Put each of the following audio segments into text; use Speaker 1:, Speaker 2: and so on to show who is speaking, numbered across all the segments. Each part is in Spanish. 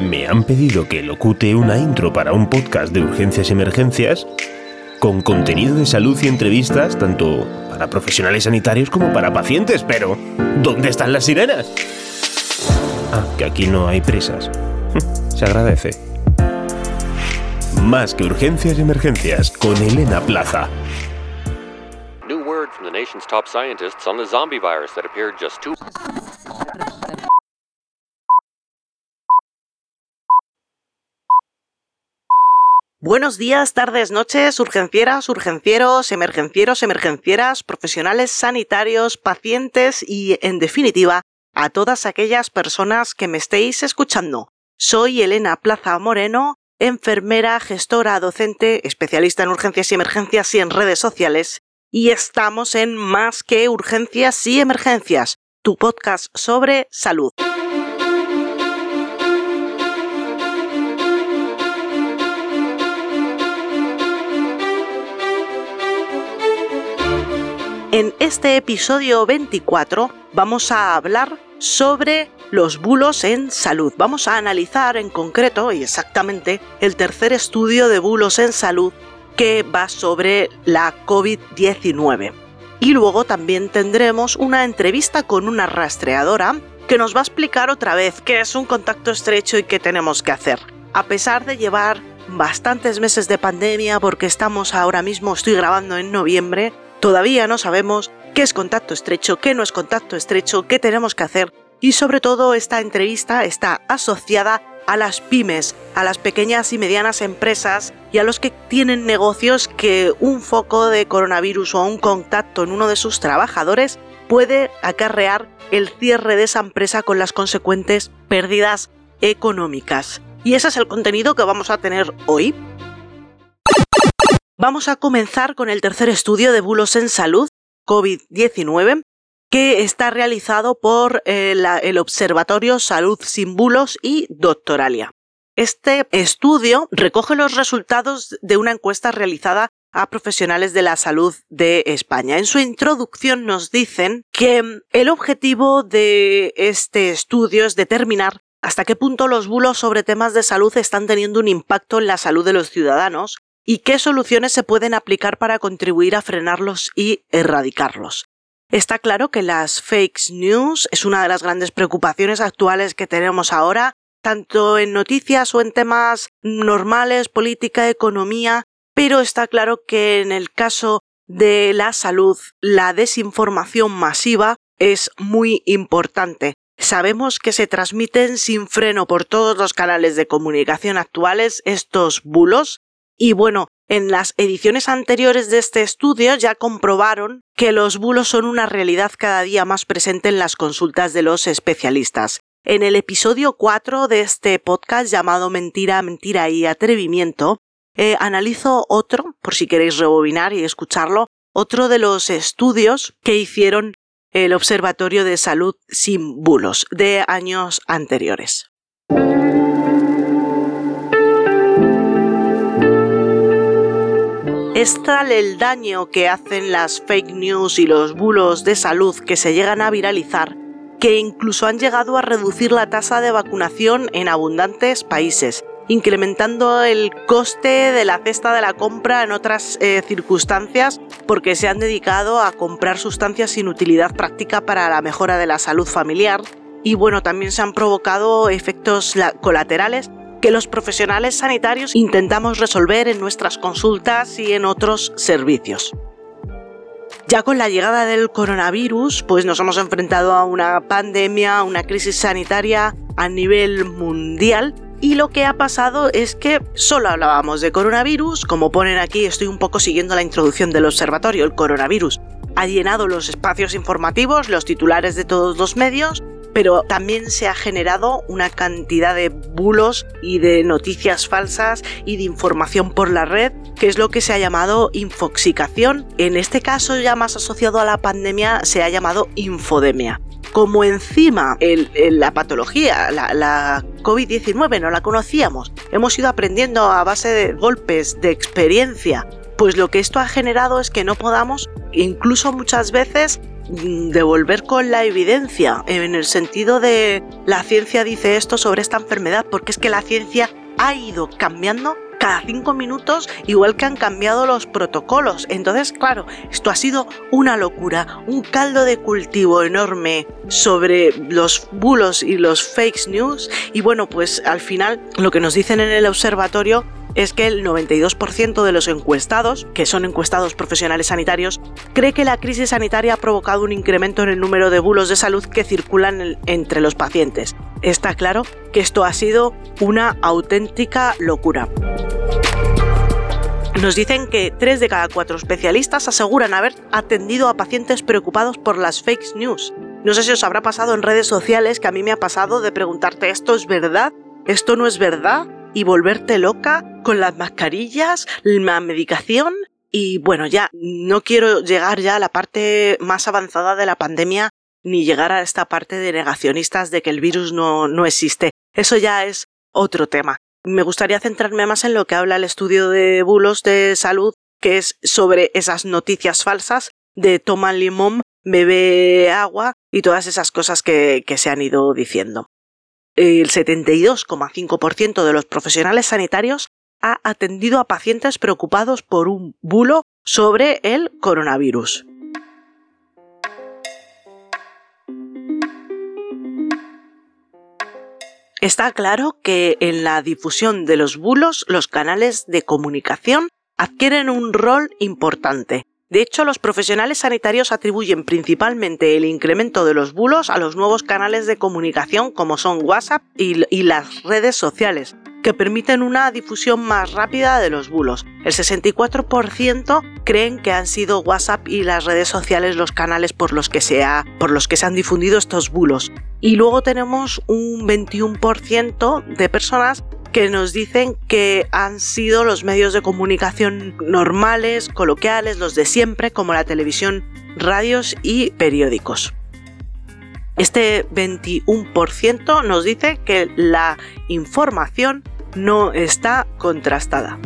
Speaker 1: Me han pedido que locute una intro para un podcast de urgencias y emergencias con contenido de salud y entrevistas tanto para profesionales sanitarios como para pacientes, pero ¿dónde están las sirenas? Ah, que aquí no hay presas. Se agradece. Más que urgencias y emergencias con Elena Plaza.
Speaker 2: New word from the nation's top scientists on the zombie virus that appeared just two.
Speaker 3: Buenos días, tardes, noches, urgencieras, urgencieros, emergencieros, emergencieras, profesionales sanitarios, pacientes y, en definitiva, a todas aquellas personas que me estéis escuchando. Soy Elena Plaza Moreno, enfermera, gestora, docente, especialista en urgencias y emergencias y en redes sociales, y estamos en Más que Urgencias y Emergencias, tu podcast sobre salud. En este episodio 24 vamos a hablar sobre los bulos en salud. Vamos a analizar en concreto y exactamente el tercer estudio de bulos en salud que va sobre la COVID-19. Y luego también tendremos una entrevista con una rastreadora que nos va a explicar otra vez qué es un contacto estrecho y qué tenemos que hacer. A pesar de llevar bastantes meses de pandemia, porque estamos ahora mismo, estoy grabando en noviembre, Todavía no sabemos qué es contacto estrecho, qué no es contacto estrecho, qué tenemos que hacer y sobre todo esta entrevista está asociada a las pymes, a las pequeñas y medianas empresas y a los que tienen negocios que un foco de coronavirus o un contacto en uno de sus trabajadores puede acarrear el cierre de esa empresa con las consecuentes pérdidas económicas. Y ese es el contenido que vamos a tener hoy. Vamos a comenzar con el tercer estudio de bulos en salud, COVID-19, que está realizado por eh, el Observatorio Salud sin Bulos y Doctoralia. Este estudio recoge los resultados de una encuesta realizada a profesionales de la salud de España. En su introducción nos dicen que el objetivo de este estudio es determinar hasta qué punto los bulos sobre temas de salud están teniendo un impacto en la salud de los ciudadanos y qué soluciones se pueden aplicar para contribuir a frenarlos y erradicarlos. Está claro que las fake news es una de las grandes preocupaciones actuales que tenemos ahora, tanto en noticias o en temas normales, política, economía, pero está claro que en el caso de la salud, la desinformación masiva es muy importante. Sabemos que se transmiten sin freno por todos los canales de comunicación actuales estos bulos y bueno, en las ediciones anteriores de este estudio ya comprobaron que los bulos son una realidad cada día más presente en las consultas de los especialistas. En el episodio 4 de este podcast llamado Mentira, Mentira y Atrevimiento, eh, analizo otro, por si queréis rebobinar y escucharlo, otro de los estudios que hicieron el Observatorio de Salud sin Bulos de años anteriores. Es tal el daño que hacen las fake news y los bulos de salud que se llegan a viralizar que incluso han llegado a reducir la tasa de vacunación en abundantes países, incrementando el coste de la cesta de la compra en otras eh, circunstancias porque se han dedicado a comprar sustancias sin utilidad práctica para la mejora de la salud familiar. Y bueno, también se han provocado efectos colaterales que los profesionales sanitarios intentamos resolver en nuestras consultas y en otros servicios. Ya con la llegada del coronavirus, pues nos hemos enfrentado a una pandemia, una crisis sanitaria a nivel mundial y lo que ha pasado es que solo hablábamos de coronavirus, como ponen aquí, estoy un poco siguiendo la introducción del observatorio, el coronavirus ha llenado los espacios informativos, los titulares de todos los medios, pero también se ha generado una cantidad de bulos y de noticias falsas y de información por la red, que es lo que se ha llamado infoxicación. En este caso, ya más asociado a la pandemia, se ha llamado infodemia como encima la patología, la, la COVID-19 no la conocíamos, hemos ido aprendiendo a base de golpes, de experiencia, pues lo que esto ha generado es que no podamos, incluso muchas veces, devolver con la evidencia, en el sentido de la ciencia dice esto sobre esta enfermedad, porque es que la ciencia ha ido cambiando cada cinco minutos, igual que han cambiado los protocolos. Entonces, claro, esto ha sido una locura, un caldo de cultivo enorme sobre los bulos y los fake news. Y bueno, pues al final lo que nos dicen en el observatorio es que el 92% de los encuestados, que son encuestados profesionales sanitarios, cree que la crisis sanitaria ha provocado un incremento en el número de bulos de salud que circulan entre los pacientes. Está claro que esto ha sido una auténtica locura. Nos dicen que 3 de cada 4 especialistas aseguran haber atendido a pacientes preocupados por las fake news. No sé si os habrá pasado en redes sociales que a mí me ha pasado de preguntarte esto es verdad, esto no es verdad, y volverte loca con las mascarillas, la medicación y bueno, ya no quiero llegar ya a la parte más avanzada de la pandemia ni llegar a esta parte de negacionistas de que el virus no, no existe. Eso ya es otro tema. Me gustaría centrarme más en lo que habla el estudio de bulos de salud, que es sobre esas noticias falsas de toma limón, bebe agua y todas esas cosas que, que se han ido diciendo el 72,5% de los profesionales sanitarios ha atendido a pacientes preocupados por un bulo sobre el coronavirus. Está claro que en la difusión de los bulos los canales de comunicación adquieren un rol importante. De hecho, los profesionales sanitarios atribuyen principalmente el incremento de los bulos a los nuevos canales de comunicación como son WhatsApp y, las redes sociales, que permiten una difusión más rápida de los bulos. El 64% creen que han sido WhatsApp y las redes sociales los canales por los que se, por los que se han difundido estos bulos. Y luego tenemos un 21% de personas que nos dicen que han sido los medios de comunicación normales, coloquiales, los de siempre, como la televisión, radios y periódicos. Este 21% nos dice que la información no está contrastada.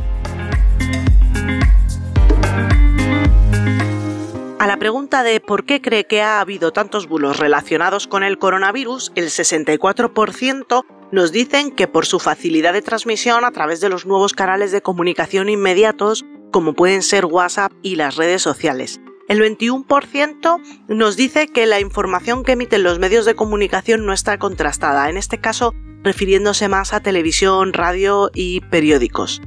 Speaker 3: A la pregunta de por qué cree que ha habido tantos bulos relacionados con el coronavirus, el 64% nos dicen que por su facilidad de transmisión a través de los nuevos canales de comunicación inmediatos, como pueden ser WhatsApp y las redes sociales. El 21% nos dice que la información que emiten los medios de comunicación no está contrastada, en este caso refiriéndose más a televisión, radio y periódicos.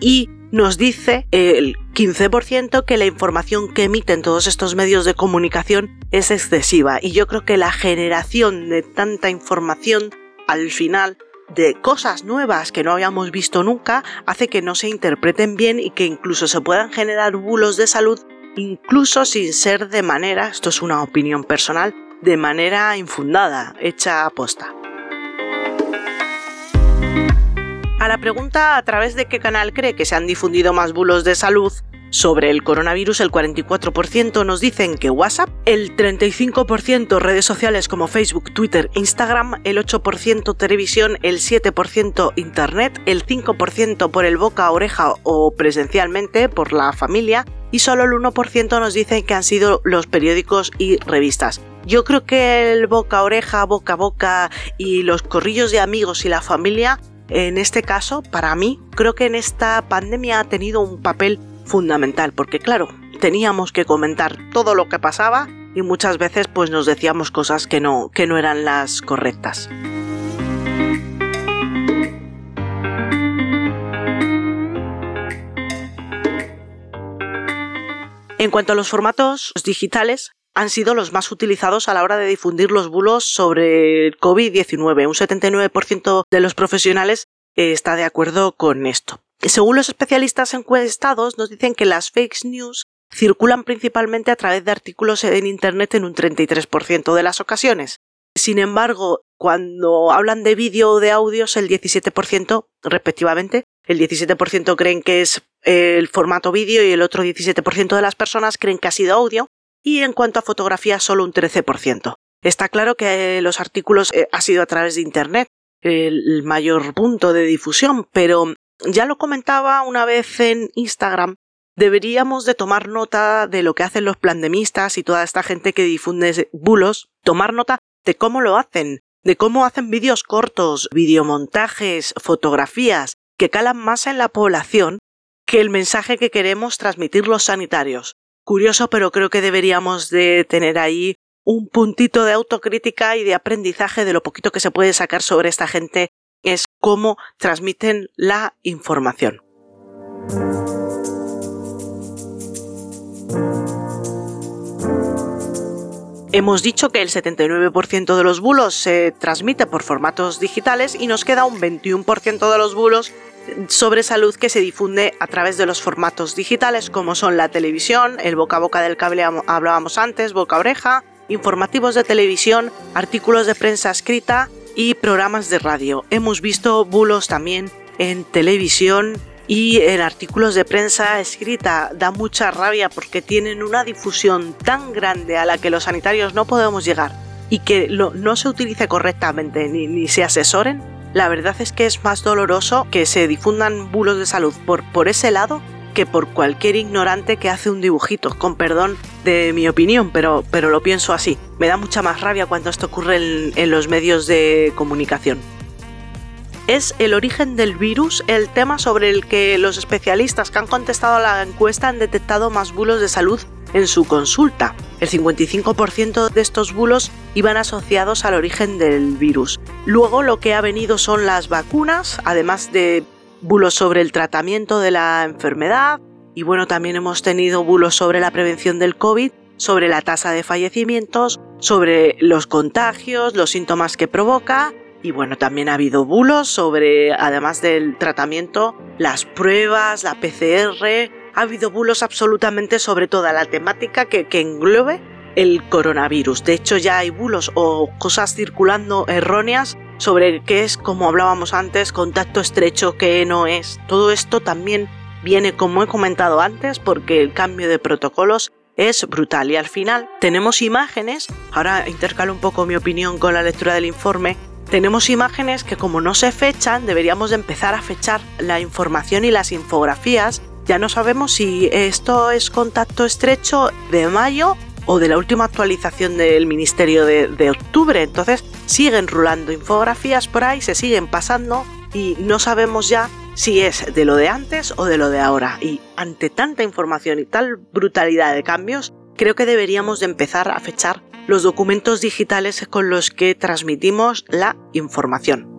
Speaker 3: Y nos dice el 15% que la información que emiten todos estos medios de comunicación es excesiva y yo creo que la generación de tanta información al final de cosas nuevas que no habíamos visto nunca hace que no se interpreten bien y que incluso se puedan generar bulos de salud incluso sin ser de manera, esto es una opinión personal, de manera infundada, hecha aposta. A la pregunta a través de qué canal cree que se han difundido más bulos de salud, sobre el coronavirus, el 44% nos dicen que WhatsApp, el 35% redes sociales como Facebook, Twitter, Instagram, el 8% televisión, el 7% Internet, el 5% por el boca a oreja o presencialmente por la familia y solo el 1% nos dicen que han sido los periódicos y revistas. Yo creo que el boca a oreja, boca a boca y los corrillos de amigos y la familia, en este caso, para mí, creo que en esta pandemia ha tenido un papel fundamental, porque claro, teníamos que comentar todo lo que pasaba y muchas veces pues nos decíamos cosas que no, que no eran las correctas. En cuanto a los formatos digitales, han sido los más utilizados a la hora de difundir los bulos sobre el COVID-19. Un 79% de los profesionales está de acuerdo con esto. Según los especialistas encuestados, nos dicen que las fake news circulan principalmente a través de artículos en Internet en un 33% de las ocasiones. Sin embargo, cuando hablan de vídeo o de audios, el 17% respectivamente, el 17% creen que es el formato vídeo y el otro 17% de las personas creen que ha sido audio y en cuanto a fotografía solo un 13%. Está claro que los artículos eh, ha sido a través de Internet el mayor punto de difusión, pero ya lo comentaba una vez en Instagram, deberíamos de tomar nota de lo que hacen los plandemistas y toda esta gente que difunde bulos, tomar nota de cómo lo hacen, de cómo hacen vídeos cortos, videomontajes, fotografías, que calan más en la población que el mensaje que queremos transmitir los sanitarios. Curioso, pero creo que deberíamos de tener ahí un puntito de autocrítica y de aprendizaje de lo poquito que se puede sacar sobre esta gente es cómo transmiten la información. Hemos dicho que el 79% de los bulos se transmite por formatos digitales y nos queda un 21% de los bulos sobre salud que se difunde a través de los formatos digitales como son la televisión, el boca a boca del cable hablábamos antes, boca a oreja, informativos de televisión, artículos de prensa escrita y programas de radio. Hemos visto bulos también en televisión y en artículos de prensa escrita. Da mucha rabia porque tienen una difusión tan grande a la que los sanitarios no podemos llegar y que no se utilice correctamente ni, se asesoren. La verdad es que es más doloroso que se difundan bulos de salud por ese lado que por cualquier ignorante que hace un dibujito, con perdón de mi opinión, pero, pero lo pienso así. Me da mucha más rabia cuando esto ocurre en, en los medios de comunicación. Es el origen del virus el tema sobre el que los especialistas que han contestado a la encuesta han detectado más bulos de salud en su consulta. El 55% de estos bulos iban asociados al origen del virus. Luego lo que ha venido son las vacunas, además de bulos sobre el tratamiento de la enfermedad y bueno, también hemos tenido bulos sobre la prevención del COVID, sobre la tasa de fallecimientos, sobre los contagios, los síntomas que provoca y bueno, también ha habido bulos sobre, además del tratamiento, las pruebas, la PCR, ha habido bulos absolutamente sobre toda la temática que, que englobe el coronavirus. De hecho, ya hay bulos o cosas circulando erróneas sobre qué es, como hablábamos antes, contacto estrecho, qué no es. Todo esto también viene, como he comentado antes, porque el cambio de protocolos es brutal. Y al final tenemos imágenes, ahora intercalo un poco mi opinión con la lectura del informe, tenemos imágenes que como no se fechan, deberíamos de empezar a fechar la información y las infografías. Ya no sabemos si esto es contacto estrecho de mayo o de la última actualización del Ministerio de, octubre. Entonces siguen rulando infografías por ahí, se siguen pasando y no sabemos ya si es de lo de antes o de lo de ahora. Y ante tanta información y tal brutalidad de cambios, creo que deberíamos de empezar a fechar los documentos digitales con los que transmitimos la información.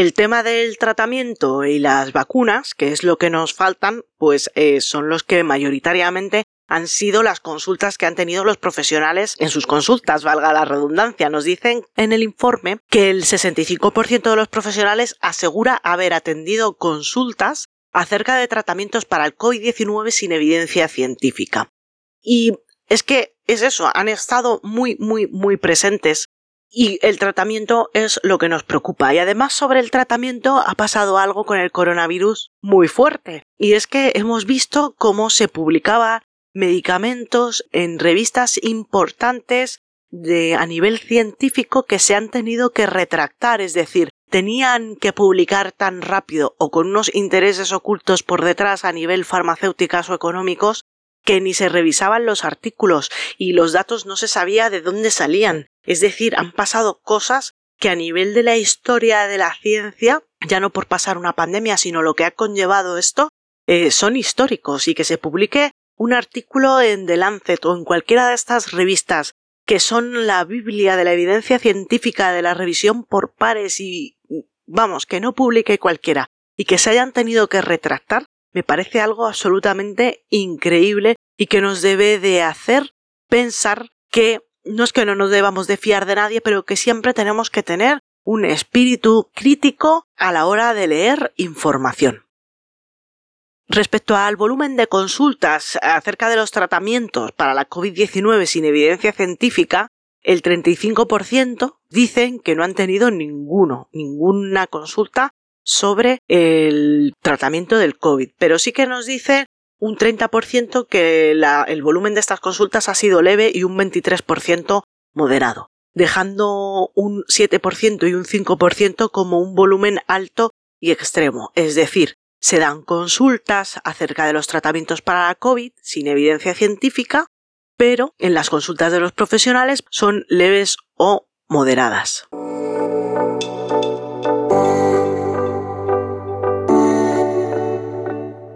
Speaker 3: El tema del tratamiento y las vacunas, que es lo que nos faltan, pues eh, son los que mayoritariamente han sido las consultas que han tenido los profesionales en sus consultas, valga la redundancia. Nos dicen en el informe que el 65% de los profesionales asegura haber atendido consultas acerca de tratamientos para el COVID-19 sin evidencia científica. Y es que es eso, han estado muy, muy, muy presentes y el tratamiento es lo que nos preocupa. Y además sobre el tratamiento ha pasado algo con el coronavirus muy fuerte. Y es que hemos visto cómo se publicaba medicamentos en revistas importantes de a nivel científico que se han tenido que retractar, es decir, tenían que publicar tan rápido o con unos intereses ocultos por detrás a nivel farmacéuticas o económicos que ni se revisaban los artículos y los datos no se sabía de dónde salían. Es decir, han pasado cosas que a nivel de la historia de la ciencia, ya no por pasar una pandemia, sino lo que ha conllevado esto, eh, son históricos y que se publique un artículo en The Lancet o en cualquiera de estas revistas que son la Biblia de la evidencia científica de la revisión por pares y vamos, que no publique cualquiera y que se hayan tenido que retractar, me parece algo absolutamente increíble y que nos debe de hacer pensar que no es que no nos debamos de fiar de nadie, pero que siempre tenemos que tener un espíritu crítico a la hora de leer información. Respecto al volumen de consultas acerca de los tratamientos para la COVID-19 sin evidencia científica, el 35% dicen que no han tenido ninguno, ninguna consulta sobre el tratamiento del COVID, pero sí que nos dice un 30% que el volumen de estas consultas ha sido leve y un 23% moderado, dejando un 7% y un 5% como un volumen alto y extremo, es decir, se dan consultas acerca de los tratamientos para la COVID sin evidencia científica, pero en las consultas de los profesionales son leves o moderadas.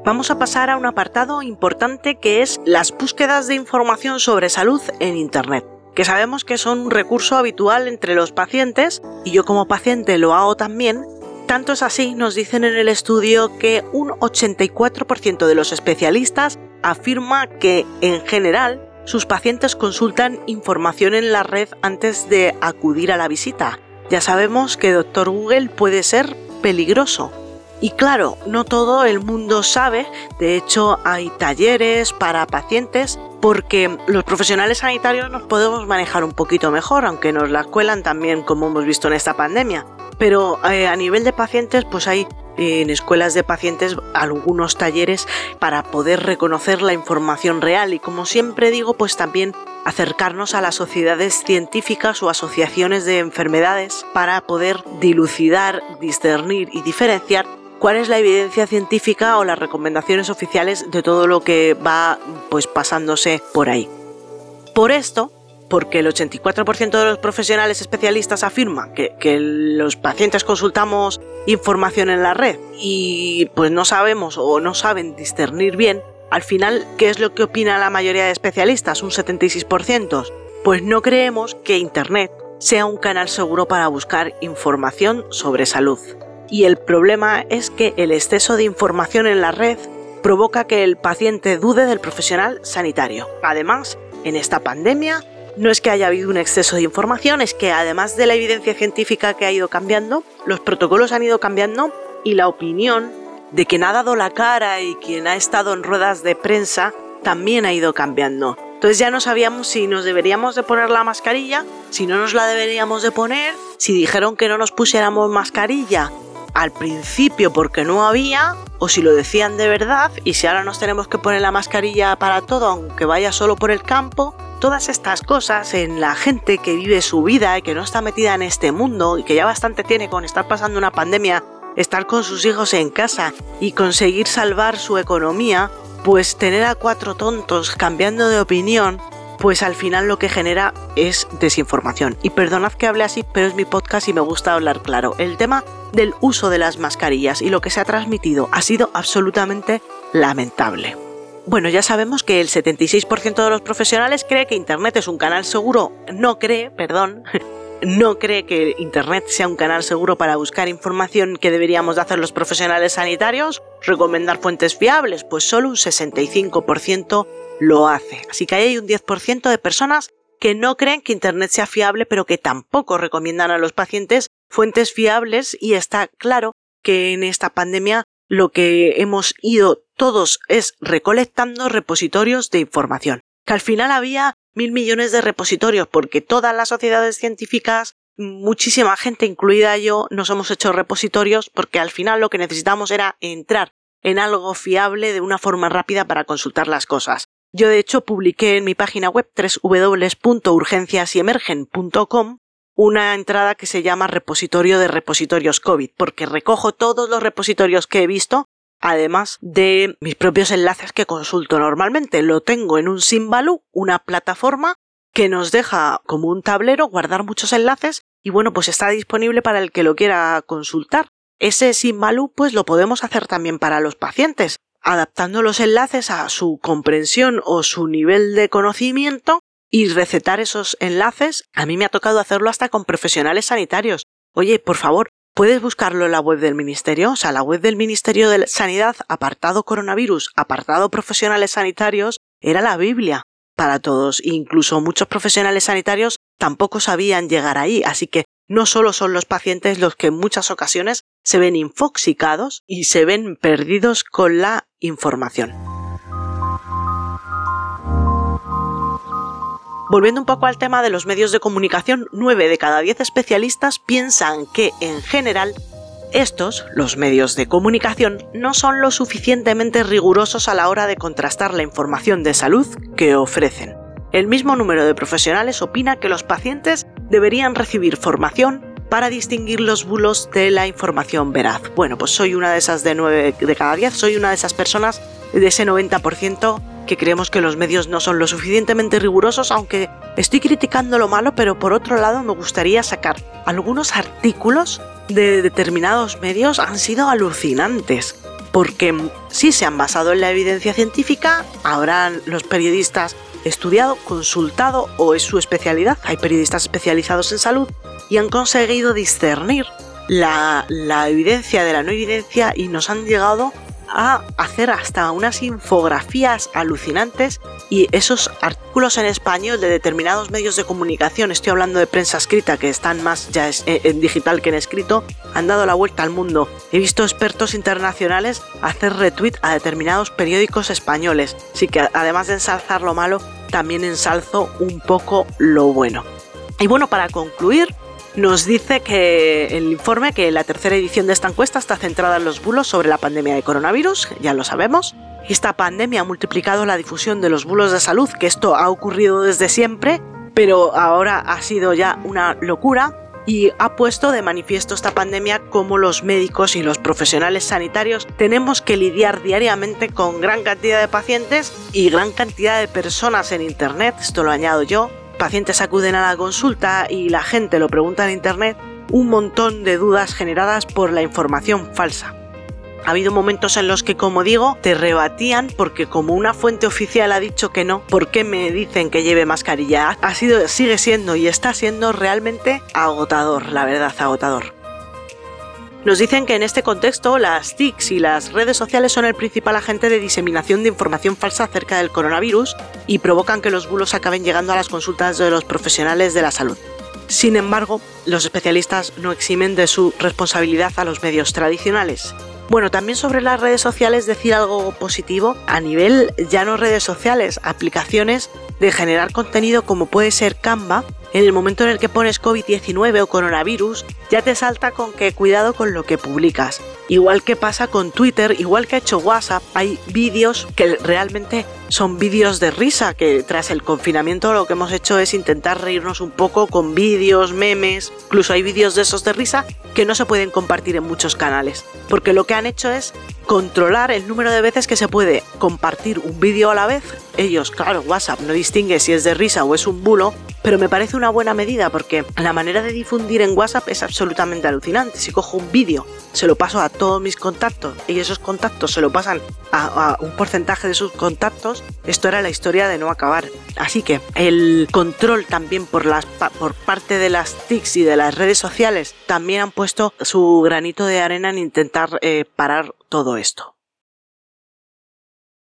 Speaker 3: Vamos a pasar a un apartado importante que es las búsquedas de información sobre salud en Internet, que sabemos que son un recurso habitual entre los pacientes y yo como paciente lo hago también tanto es así, nos dicen en el estudio que un 84% de los especialistas afirma que, en general, sus pacientes consultan información en la red antes de acudir a la visita. Ya sabemos que Doctor Google puede ser peligroso. Y claro, no todo el mundo sabe, de hecho hay talleres para pacientes porque los profesionales sanitarios nos podemos manejar un poquito mejor, aunque nos la cuelan también como hemos visto en esta pandemia. Pero eh, a nivel de pacientes, pues hay en escuelas de pacientes algunos talleres para poder reconocer la información real y como siempre digo, pues también acercarnos a las sociedades científicas o asociaciones de enfermedades para poder dilucidar, discernir y diferenciar cuál es la evidencia científica o las recomendaciones oficiales de todo lo que va pues pasándose por ahí. Por esto, porque el 84% de los profesionales especialistas afirma que, los pacientes consultamos información en la red y pues no sabemos o no saben discernir bien, al final, ¿qué es lo que opina la mayoría de especialistas? Un 76%. Pues no creemos que Internet sea un canal seguro para buscar información sobre salud. Y el problema es que el exceso de información en la red provoca que el paciente dude del profesional sanitario. Además, en esta pandemia, no es que haya habido un exceso de información, es que además de la evidencia científica que ha ido cambiando, los protocolos han ido cambiando y la opinión de quien ha dado la cara y quien ha estado en ruedas de prensa también ha ido cambiando. Entonces ya no sabíamos si nos deberíamos de poner la mascarilla, si no nos la deberíamos de poner, si dijeron que no nos pusiéramos mascarilla al principio porque no había, o si lo decían de verdad, y si ahora nos tenemos que poner la mascarilla para todo, aunque vaya solo por el campo, todas estas cosas en la gente que vive su vida y que no está metida en este mundo y que ya bastante tiene con estar pasando una pandemia, estar con sus hijos en casa y conseguir salvar su economía, pues tener a cuatro tontos cambiando de opinión, pues al final lo que genera es desinformación. Y perdonad que hable así, pero es mi podcast y me gusta hablar claro. El tema del uso de las mascarillas y lo que se ha transmitido ha sido absolutamente lamentable. Bueno, ya sabemos que el 76% de los profesionales cree que Internet es un canal seguro, no cree, perdón, no cree que Internet sea un canal seguro para buscar información que deberíamos de hacer los profesionales sanitarios, recomendar fuentes fiables, pues solo un 65% lo hace. Así que hay un 10% de personas que no creen que Internet sea fiable, pero que tampoco recomiendan a los pacientes fuentes fiables y está claro que en esta pandemia lo que hemos ido todos es recolectando repositorios de información. Que al final había mil millones de repositorios porque todas las sociedades científicas, muchísima gente, incluida yo, nos hemos hecho repositorios porque al final lo que necesitamos era entrar en algo fiable de una forma rápida para consultar las cosas. Yo de hecho publiqué en mi página web www.urgenciasyemergen.com una entrada que se llama repositorio de repositorios COVID, porque recojo todos los repositorios que he visto, además de mis propios enlaces que consulto normalmente. Lo tengo en un Simbaloo, una plataforma que nos deja como un tablero guardar muchos enlaces y bueno, pues está disponible para el que lo quiera consultar. Ese Simbaloo pues lo podemos hacer también para los pacientes, adaptando los enlaces a su comprensión o su nivel de conocimiento y recetar esos enlaces, a mí me ha tocado hacerlo hasta con profesionales sanitarios. Oye, por favor, ¿puedes buscarlo en la web del Ministerio? O sea, la web del Ministerio de Sanidad, apartado coronavirus, apartado profesionales sanitarios, era la Biblia para todos. Incluso muchos profesionales sanitarios tampoco sabían llegar ahí, así que no solo son los pacientes los que en muchas ocasiones se ven infoxicados y se ven perdidos con la información. Volviendo un poco al tema de los medios de comunicación, 9 de cada 10 especialistas piensan que, en general, estos, los medios de comunicación, no son lo suficientemente rigurosos a la hora de contrastar la información de salud que ofrecen. El mismo número de profesionales opina que los pacientes deberían recibir formación para distinguir los bulos de la información veraz. Bueno, pues soy una de esas de 9 de cada 10, soy una de esas personas de ese 90% que creemos que los medios no son lo suficientemente rigurosos, aunque estoy criticando lo malo, pero por otro lado me gustaría sacar algunos artículos de determinados medios han sido alucinantes, porque si se han basado en la evidencia científica, habrán los periodistas estudiado, consultado o es su especialidad, hay periodistas especializados en salud y han conseguido discernir la, la evidencia de la no evidencia y nos han llegado a hacer hasta unas infografías alucinantes y esos artículos en español de determinados medios de comunicación, estoy hablando de prensa escrita que están más ya eh, en digital que en escrito, han dado la vuelta al mundo. He visto expertos internacionales hacer retweet a determinados periódicos españoles, así que además de ensalzar lo malo, también ensalzo un poco lo bueno. Y bueno, para concluir, nos dice que el informe que la tercera edición de esta encuesta está centrada en los bulos sobre la pandemia de coronavirus, ya lo sabemos. Esta pandemia ha multiplicado la difusión de los bulos de salud, que esto ha ocurrido desde siempre, pero ahora ha sido ya una locura y ha puesto de manifiesto esta pandemia como los médicos y los profesionales sanitarios tenemos que lidiar diariamente con gran cantidad de pacientes y gran cantidad de personas en Internet, esto lo añado yo, pacientes acuden a la consulta y la gente lo pregunta en Internet, un montón de dudas generadas por la información falsa. Ha habido momentos en los que, como digo, te rebatían porque como una fuente oficial ha dicho que no, ¿por qué me dicen que lleve mascarilla? Ha sido, sigue siendo y está siendo realmente agotador, la verdad, agotador. Nos dicen que en este contexto las TICs y las redes sociales son el principal agente de diseminación de información falsa acerca del coronavirus y provocan que los bulos acaben llegando a las consultas de los profesionales de la salud. Sin embargo, los especialistas no eximen de su responsabilidad a los medios tradicionales. Bueno, también sobre las redes sociales decir algo positivo a nivel ya no redes sociales, aplicaciones de generar contenido como puede ser Canva en el momento en el que pones COVID-19 o coronavirus, ya te salta con que cuidado con lo que publicas. Igual que pasa con Twitter, igual que ha hecho WhatsApp, hay vídeos que realmente son vídeos de risa, que tras el confinamiento lo que hemos hecho es intentar reírnos un poco con vídeos, memes, incluso hay vídeos de esos de risa que no se pueden compartir en muchos canales, porque lo que han hecho es controlar el número de veces que se puede compartir un vídeo a la vez. Ellos, claro, WhatsApp no distingue si es de risa o es un bulo, pero me parece una buena medida porque la manera de difundir en WhatsApp es absolutamente alucinante. Si cojo un vídeo, se lo paso a todos mis contactos y esos contactos se lo pasan a, un porcentaje de sus contactos, esto era la historia de no acabar. Así que el control también por, parte de las TICs y de las redes sociales también han puesto su granito de arena en intentar eh, parar todo esto.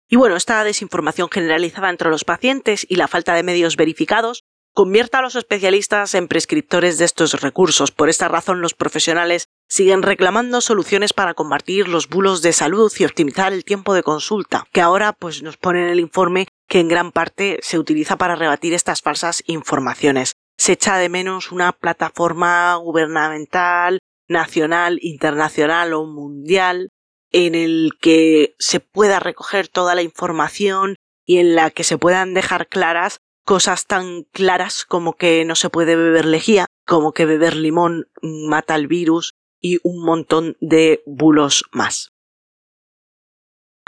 Speaker 3: Y bueno, esta desinformación generalizada entre los pacientes y la falta de medios verificados convierta a los especialistas en prescriptores de estos recursos. Por esta razón, los profesionales siguen reclamando soluciones para combatir los bulos de salud y optimizar el tiempo de consulta, que ahora pues nos pone en el informe que en gran parte se utiliza para rebatir estas falsas informaciones. Se echa de menos una plataforma gubernamental, nacional, internacional o mundial en el que se pueda recoger toda la información y en la que se puedan dejar claras cosas tan claras como que no se puede beber lejía, como que beber limón mata el virus y un montón de bulos más.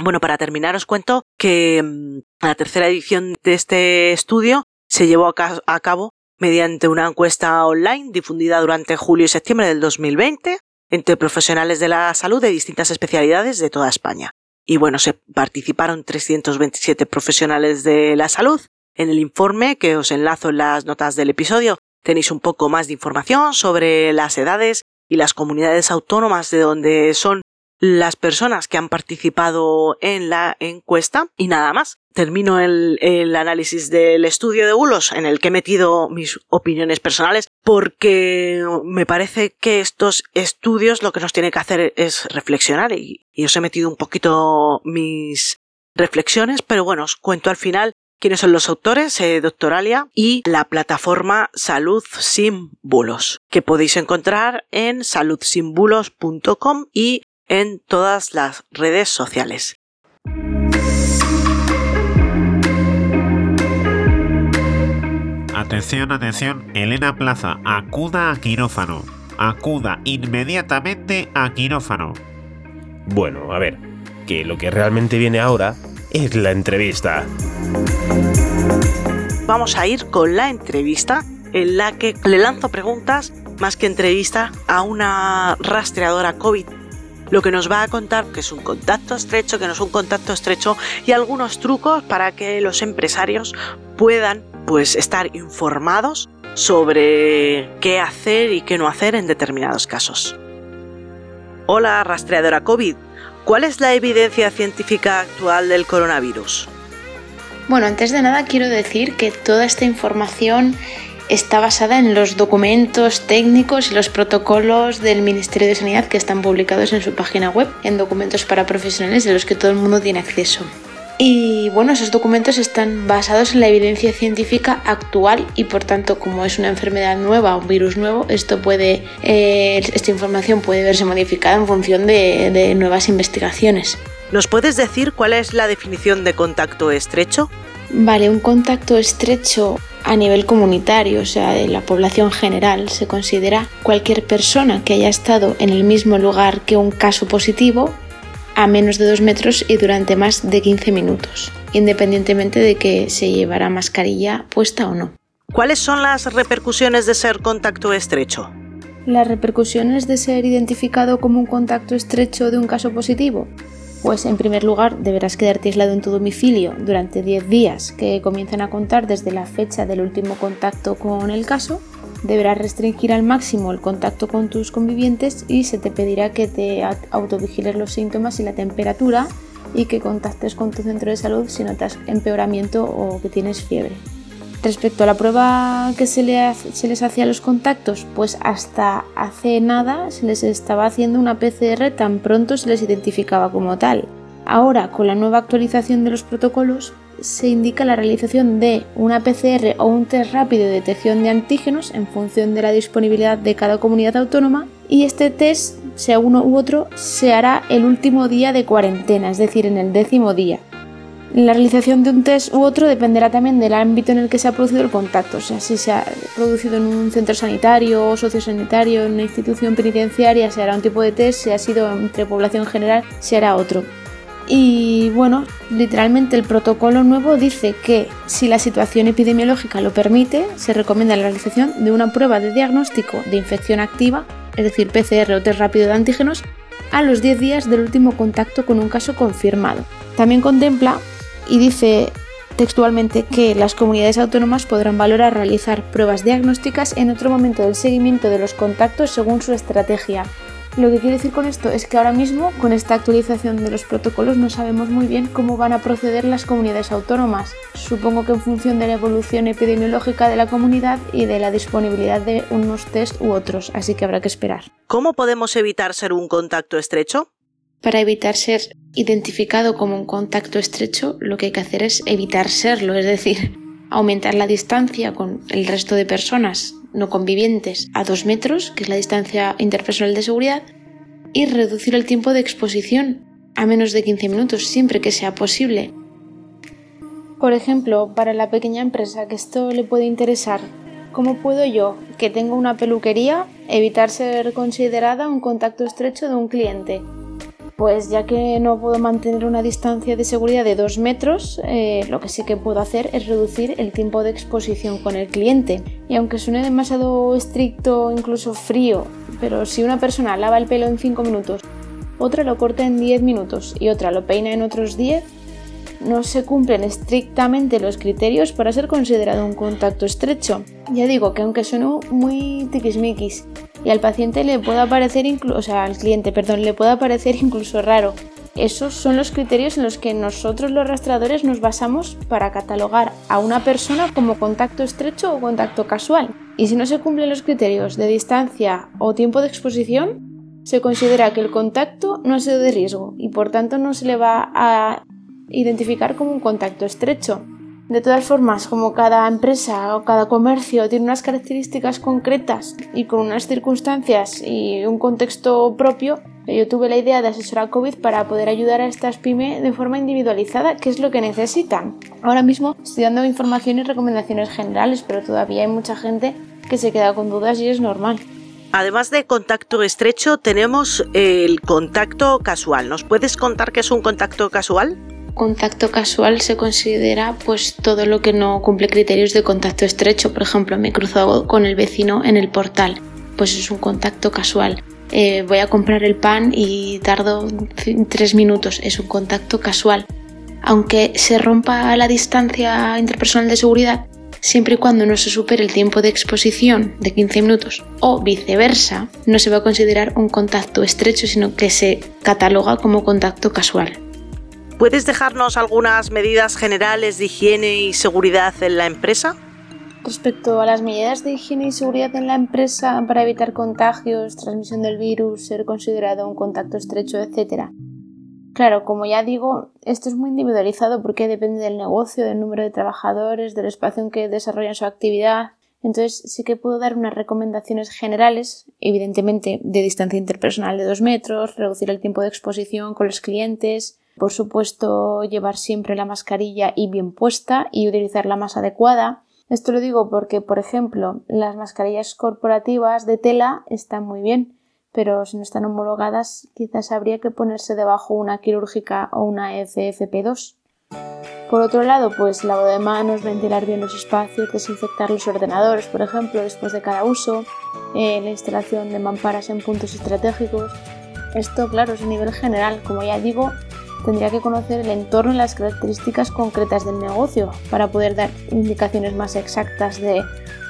Speaker 3: Bueno, para terminar os cuento que mm, la tercera edición de este estudio se llevó a cabo mediante una encuesta online difundida durante julio y septiembre del 2020 entre profesionales de la salud de distintas especialidades de toda España. Y bueno, se participaron 327 profesionales de la salud en el informe que os enlazo en las notas del episodio tenéis un poco más de información sobre las edades y las comunidades autónomas de donde son las personas que han participado en la encuesta. Y nada más. Termino el, análisis del estudio de bulos en el que he metido mis opiniones personales porque me parece que estos estudios lo que nos tiene que hacer es reflexionar. Y, y os he metido un poquito mis reflexiones, pero bueno, os cuento al final quiénes son los autores, eh, Doctoralia y la plataforma Salud Sin Bulos, que podéis encontrar en saludsinbulos.com y en todas las redes sociales.
Speaker 4: Atención, atención, Elena Plaza, acuda a quirófano. Acuda inmediatamente a quirófano.
Speaker 1: Bueno, a ver, que lo que realmente viene ahora es la entrevista.
Speaker 3: Vamos a ir con la entrevista en la que le lanzo preguntas más que entrevista a una rastreadora COVID. Lo que nos va a contar que es un contacto estrecho, que no es un contacto estrecho y algunos trucos para que los empresarios puedan pues estar informados sobre qué hacer y qué no hacer en determinados casos. Hola rastreadora COVID, ¿cuál es la evidencia científica actual del coronavirus?
Speaker 5: Bueno, antes de nada quiero decir que toda esta información está basada en los documentos técnicos y los protocolos del Ministerio de Sanidad que están publicados en su página web, en documentos para profesionales de los que todo el mundo tiene acceso. Y bueno, esos documentos están basados en la evidencia científica actual y por tanto, como es una enfermedad nueva, un virus nuevo, esto puede, eh, esta información puede verse modificada en función de, de nuevas investigaciones.
Speaker 3: ¿Nos puedes decir cuál es la definición de contacto estrecho?
Speaker 5: Vale, un contacto estrecho a nivel comunitario, o sea, de la población general, se considera cualquier persona que haya estado en el mismo lugar que un caso positivo a menos de 2 metros y durante más de 15 minutos, independientemente de que se llevará mascarilla puesta o no.
Speaker 3: ¿Cuáles son las repercusiones de ser contacto estrecho?
Speaker 5: Las repercusiones de ser identificado como un contacto estrecho de un caso positivo. Pues en primer lugar deberás quedarte aislado en tu domicilio durante 10 días que comienzan a contar desde la fecha del último contacto con el caso deberás restringir al máximo el contacto con tus convivientes y se te pedirá que te autovigiles los síntomas y la temperatura y que contactes con tu centro de salud si notas empeoramiento o que tienes fiebre. Respecto a la prueba que se, les hacía a los contactos, pues hasta hace nada se les estaba haciendo una PCR tan pronto se les identificaba como tal. Ahora, con la nueva actualización de los protocolos, se indica la realización de una PCR o un test rápido de detección de antígenos en función de la disponibilidad de cada comunidad autónoma y este test, sea uno u otro, se hará el último día de cuarentena, es decir, en el décimo día. La realización de un test u otro dependerá también del ámbito en el que se ha producido el contacto, o sea, si se ha producido en un centro sanitario sociosanitario, en una institución penitenciaria, se hará un tipo de test, si ha sido entre población general, se hará otro. Y bueno, literalmente el protocolo nuevo dice que si la situación epidemiológica lo permite, se recomienda la realización de una prueba de diagnóstico de infección activa, es decir, PCR o test rápido de antígenos, a los 10 días del último contacto con un caso confirmado. También contempla y dice textualmente que las comunidades autónomas podrán valorar realizar pruebas diagnósticas en otro momento del seguimiento de los contactos según su estrategia, lo que quiero decir con esto es que ahora mismo, con esta actualización de los protocolos, no sabemos muy bien cómo van a proceder las comunidades autónomas. Supongo que en función de la evolución epidemiológica de la comunidad y de la disponibilidad de unos test u otros, así que habrá que esperar.
Speaker 3: ¿Cómo podemos evitar ser un contacto estrecho?
Speaker 5: Para evitar ser identificado como un contacto estrecho, lo que hay que hacer es evitar serlo, es decir, aumentar la distancia con el resto de personas no convivientes a 2 metros, que es la distancia interpersonal de seguridad, y reducir el tiempo de exposición a menos de 15 minutos, siempre que sea posible. Por ejemplo, para la pequeña empresa que esto le puede interesar, ¿cómo puedo yo, que tengo una peluquería, evitar ser considerada un contacto estrecho de un cliente? Pues ya que no puedo mantener una distancia de seguridad de 2 metros, eh, lo que sí que puedo hacer es reducir el tiempo de exposición con el cliente. Y aunque suene demasiado estricto, incluso frío, pero si una persona lava el pelo en 5 minutos, otra lo corta en 10 minutos y otra lo peina en otros 10, no se cumplen estrictamente los criterios para ser considerado un contacto estrecho. Ya digo que aunque suene muy tiquismiquis y al paciente le pueda parecer incluso, o sea, al cliente, perdón, le pueda parecer incluso raro esos son los criterios en los que nosotros los rastreadores nos basamos para catalogar a una persona como contacto estrecho o contacto casual. Y si no se cumplen los criterios de distancia o tiempo de exposición, se considera que el contacto no ha sido de riesgo y por tanto no se le va a identificar como un contacto estrecho. De todas formas, como cada empresa o cada comercio tiene unas características concretas y con unas circunstancias y un contexto propio, yo tuve la idea de asesorar COVID para poder ayudar a estas pymes de forma individualizada, que es lo que necesitan. Ahora mismo estoy dando información y recomendaciones generales, pero todavía hay mucha gente que se queda con dudas y es normal.
Speaker 3: Además de contacto estrecho, tenemos el contacto casual. ¿Nos puedes contar qué es un contacto casual?
Speaker 5: Contacto casual se considera pues todo lo que no cumple criterios de contacto estrecho. Por ejemplo, me he cruzado con el vecino en el portal, pues es un contacto casual. Eh, voy a comprar el pan y tardo tres minutos, es un contacto casual. Aunque se rompa la distancia interpersonal de seguridad, siempre y cuando no se supere el tiempo de exposición de 15 minutos o viceversa, no se va a considerar un contacto estrecho, sino que se cataloga como contacto casual.
Speaker 3: ¿Puedes dejarnos algunas medidas generales de higiene y seguridad en la empresa?
Speaker 5: Respecto a las medidas de higiene y seguridad en la empresa para evitar contagios, transmisión del virus, ser considerado un contacto estrecho, etc. Claro, como ya digo, esto es muy individualizado porque depende del negocio, del número de trabajadores, del espacio en que desarrollan su actividad. Entonces sí que puedo dar unas recomendaciones generales, evidentemente de distancia interpersonal de dos metros, reducir el tiempo de exposición con los clientes, por supuesto, llevar siempre la mascarilla y bien puesta y utilizar la más adecuada. Esto lo digo porque, por ejemplo, las mascarillas corporativas de tela están muy bien, pero si no están homologadas, quizás habría que ponerse debajo una quirúrgica o una FFP2. Por otro lado, pues lavado de manos, ventilar bien los espacios, desinfectar los ordenadores, por ejemplo, después de cada uso, eh, la instalación de mamparas en puntos estratégicos. Esto, claro, es a nivel general. Como ya digo, tendría que conocer el entorno y las características concretas del negocio para poder dar indicaciones más exactas de,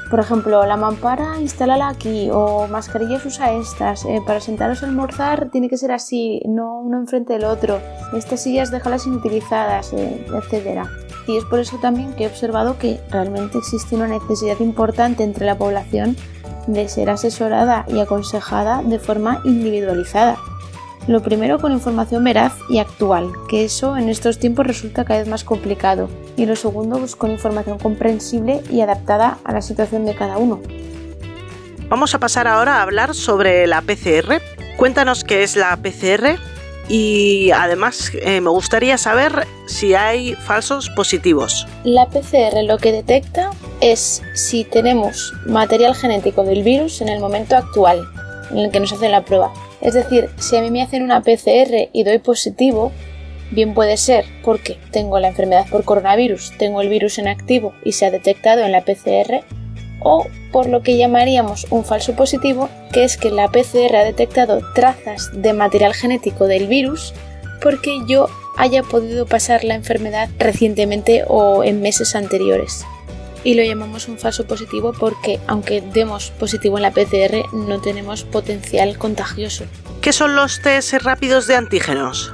Speaker 5: por ejemplo, la mampara instálala aquí o mascarillas usa estas, eh, para sentaros a almorzar tiene que ser así, no uno enfrente del otro, estas sillas déjalas inutilizadas, eh, etc. Y es por eso también que he observado que realmente existe una necesidad importante entre la población de ser asesorada y aconsejada de forma individualizada. Lo primero con información veraz y actual, que eso en estos tiempos resulta cada vez más complicado. Y lo segundo pues, con información comprensible y adaptada a la situación de cada uno.
Speaker 3: Vamos a pasar ahora a hablar sobre la PCR. Cuéntanos qué es la PCR y además eh, me gustaría saber si hay falsos positivos.
Speaker 5: La PCR lo que detecta es si tenemos material genético del virus en el momento actual en el que nos hacen la prueba. Es decir, si a mí me hacen una PCR y doy positivo, bien puede ser porque tengo la enfermedad por coronavirus, tengo el virus en activo y se ha detectado en la PCR, o por lo que llamaríamos un falso positivo, que es que la PCR ha detectado trazas de material genético del virus porque yo haya podido pasar la enfermedad recientemente o en meses anteriores y lo llamamos un falso positivo porque aunque demos positivo en la PCR no tenemos potencial contagioso.
Speaker 3: ¿Qué son los test rápidos de antígenos?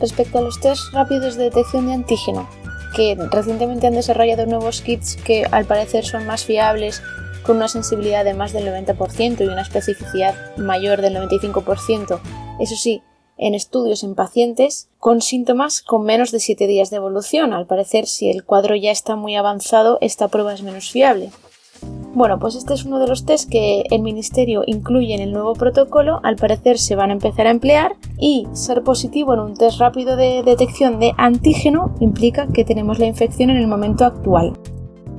Speaker 5: Respecto a los test rápidos de detección de antígeno, que recientemente han desarrollado nuevos kits que al parecer son más fiables, con una sensibilidad de más del 90% y una especificidad mayor del 95%, eso sí, en estudios en pacientes con síntomas con menos de 7 días de evolución. Al parecer, si el cuadro ya está muy avanzado, esta prueba es menos fiable. Bueno, pues este es uno de los test que el Ministerio incluye en el nuevo protocolo. Al parecer se van a empezar a emplear y ser positivo en un test rápido de detección de antígeno implica que tenemos la infección en el momento actual.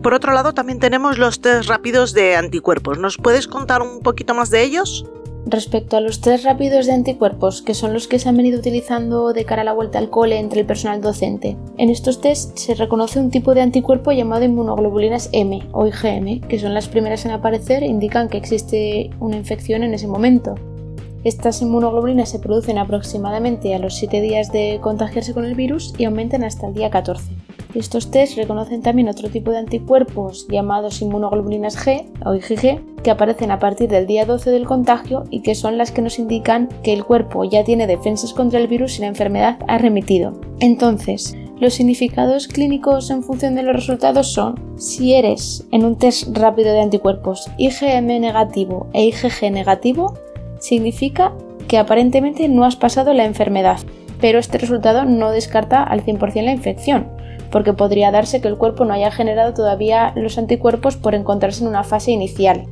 Speaker 3: Por otro lado, también tenemos los test rápidos de anticuerpos. ¿Nos puedes contar un poquito más de ellos?
Speaker 5: Respecto a los test rápidos de anticuerpos, que son los que se han venido utilizando de cara a la vuelta al cole entre el personal docente, en estos test se reconoce un tipo de anticuerpo llamado inmunoglobulinas M o IgM, que son las primeras en aparecer e indican que existe una infección en ese momento. Estas inmunoglobulinas se producen aproximadamente a los 7 días de contagiarse con el virus y aumentan hasta el día 14. Estos test reconocen también otro tipo de anticuerpos llamados inmunoglobulinas G o IgG que aparecen a partir del día 12 del contagio y que son las que nos indican que el cuerpo ya tiene defensas contra el virus y la enfermedad ha remitido. Entonces, los significados clínicos en función de los resultados son si eres en un test rápido de anticuerpos IgM negativo e IgG negativo, significa que aparentemente no has pasado la enfermedad, pero este resultado no descarta al 100% la infección, porque podría darse que el cuerpo no haya generado todavía los anticuerpos por encontrarse en una fase inicial.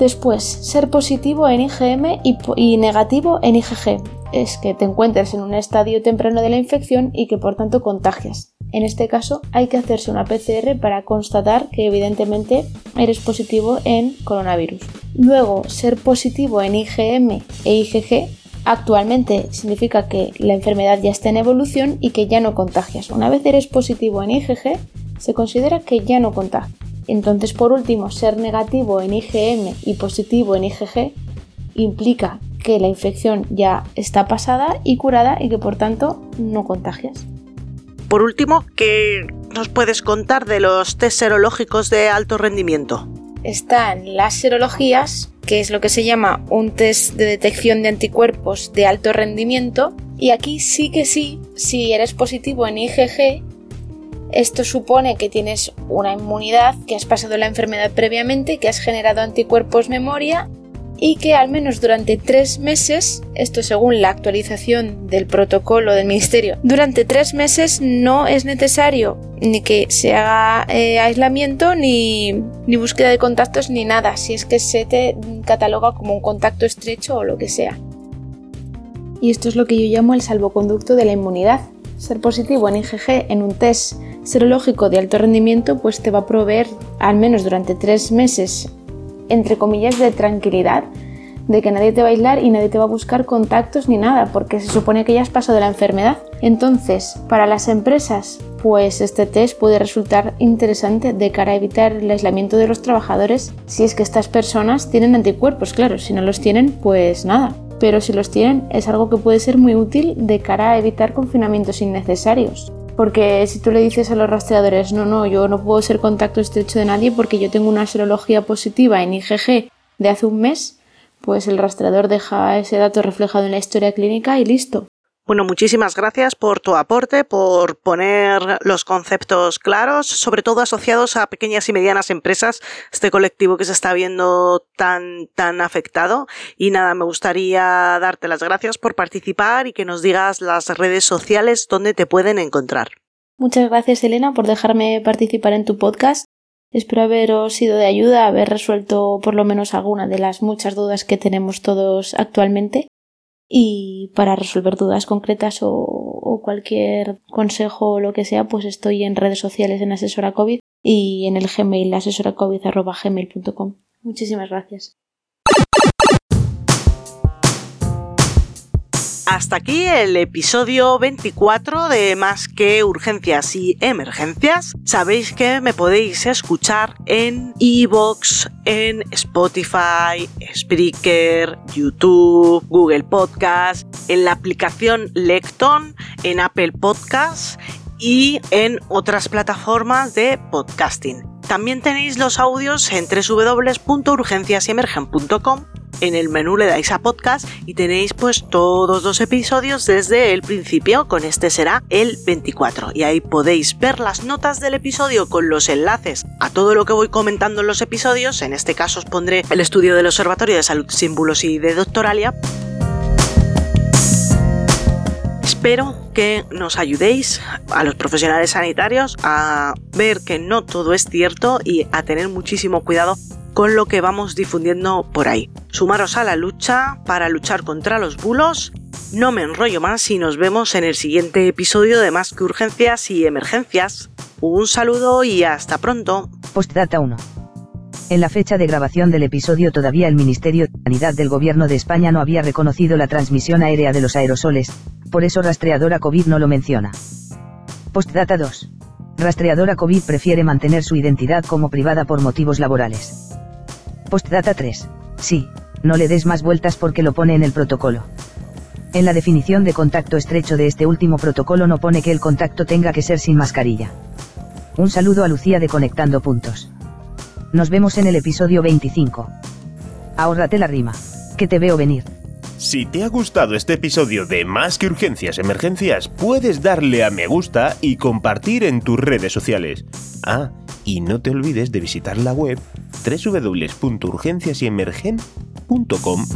Speaker 5: Después, ser positivo en IgM y, negativo en IgG. Es que te encuentres en un estadio temprano de la infección y que por tanto contagias. En este caso hay que hacerse una PCR para constatar que evidentemente eres positivo en coronavirus. Luego, ser positivo en IgM e IgG actualmente significa que la enfermedad ya está en evolución y que ya no contagias. Una vez eres positivo en IgG, se considera que ya no contagias. Entonces, por último, ser negativo en IgM y positivo en IgG implica que la infección ya está pasada y curada y que por tanto no contagias.
Speaker 3: Por último, ¿qué nos puedes contar de los test serológicos de alto rendimiento?
Speaker 5: Están las serologías, que es lo que se llama un test de detección de anticuerpos de alto rendimiento, y aquí sí que sí, si eres positivo en IgG, esto supone que tienes una inmunidad, que has pasado la enfermedad previamente, que has generado anticuerpos memoria y que al menos durante tres meses, esto según la actualización del protocolo del Ministerio, durante tres meses no es necesario ni que se haga eh, aislamiento ni, ni búsqueda de contactos ni nada, si es que se te cataloga como un contacto estrecho o lo que sea. Y esto es lo que yo llamo el salvoconducto de la inmunidad. Ser positivo en IgG en un test serológico de alto rendimiento pues te va a proveer al menos durante tres meses entre comillas de tranquilidad de que nadie te va a aislar y nadie te va a buscar contactos ni nada, porque se supone que ya has pasado la enfermedad. Entonces, para las empresas, pues este test puede resultar interesante de cara a evitar el aislamiento de los trabajadores si es que estas personas tienen anticuerpos, claro, si no los tienen, pues nada. Pero si los tienen, es algo que puede ser muy útil de cara a evitar confinamientos innecesarios. Porque si tú le dices a los rastreadores, no, no, yo no puedo ser contacto estrecho de nadie porque yo tengo una serología positiva en IgG de hace un mes, pues el rastreador deja ese dato reflejado en la historia clínica y listo.
Speaker 3: Bueno, muchísimas gracias por tu aporte, por poner los conceptos claros, sobre todo asociados a pequeñas y medianas empresas, este colectivo que se está viendo tan, tan afectado. Y nada, me gustaría darte las gracias por participar y que nos digas las redes sociales donde te pueden encontrar.
Speaker 5: Muchas gracias, Elena, por dejarme participar en tu podcast. Espero haberos sido de ayuda, haber resuelto por lo menos alguna de las muchas dudas que tenemos todos actualmente y para resolver dudas concretas o, cualquier consejo o lo que sea, pues estoy en redes sociales en Asesora COVID y en el Gmail asesoracovid.gmail.com. Muchísimas gracias.
Speaker 3: Hasta aquí el episodio 24 de Más que Urgencias y Emergencias. Sabéis que me podéis escuchar en Evox, en Spotify, Spreaker, YouTube, Google Podcast, en la aplicación Lecton, en Apple Podcasts y en otras plataformas de podcasting. También tenéis los audios en www.urgenciasemergen.com en el menú le dais a podcast y tenéis pues todos los episodios desde el principio, con este será el 24 y ahí podéis ver las notas del episodio con los enlaces a todo lo que voy comentando en los episodios, en este caso os pondré el estudio del Observatorio de Salud Símbolos y de Doctoralia espero que nos ayudéis a los profesionales sanitarios a ver que no todo es cierto y a tener muchísimo cuidado con lo que vamos difundiendo por ahí. Sumaros a la lucha para luchar contra los bulos. No me enrollo más y nos vemos en el siguiente episodio de Más que Urgencias y Emergencias. Un saludo y hasta pronto.
Speaker 6: Postdata 1. En la fecha de grabación del episodio todavía el Ministerio de Sanidad del Gobierno de España no había reconocido la transmisión aérea de los aerosoles, por eso rastreadora COVID no lo menciona. Postdata 2. Rastreadora COVID prefiere mantener su identidad como privada por motivos laborales. Postdata 3. Sí, no le des más vueltas porque lo pone en el protocolo. En la definición de contacto estrecho de este último protocolo no pone que el contacto tenga que ser sin mascarilla. Un saludo a Lucía de Conectando Puntos. Nos vemos en el episodio 25. Ahórrate la rima, que te veo venir.
Speaker 1: Si te ha gustado este episodio de Más que Urgencias Emergencias, puedes darle a me gusta y compartir en tus redes sociales. Ah, y no te olvides de visitar la web www.urgenciasyemergen.com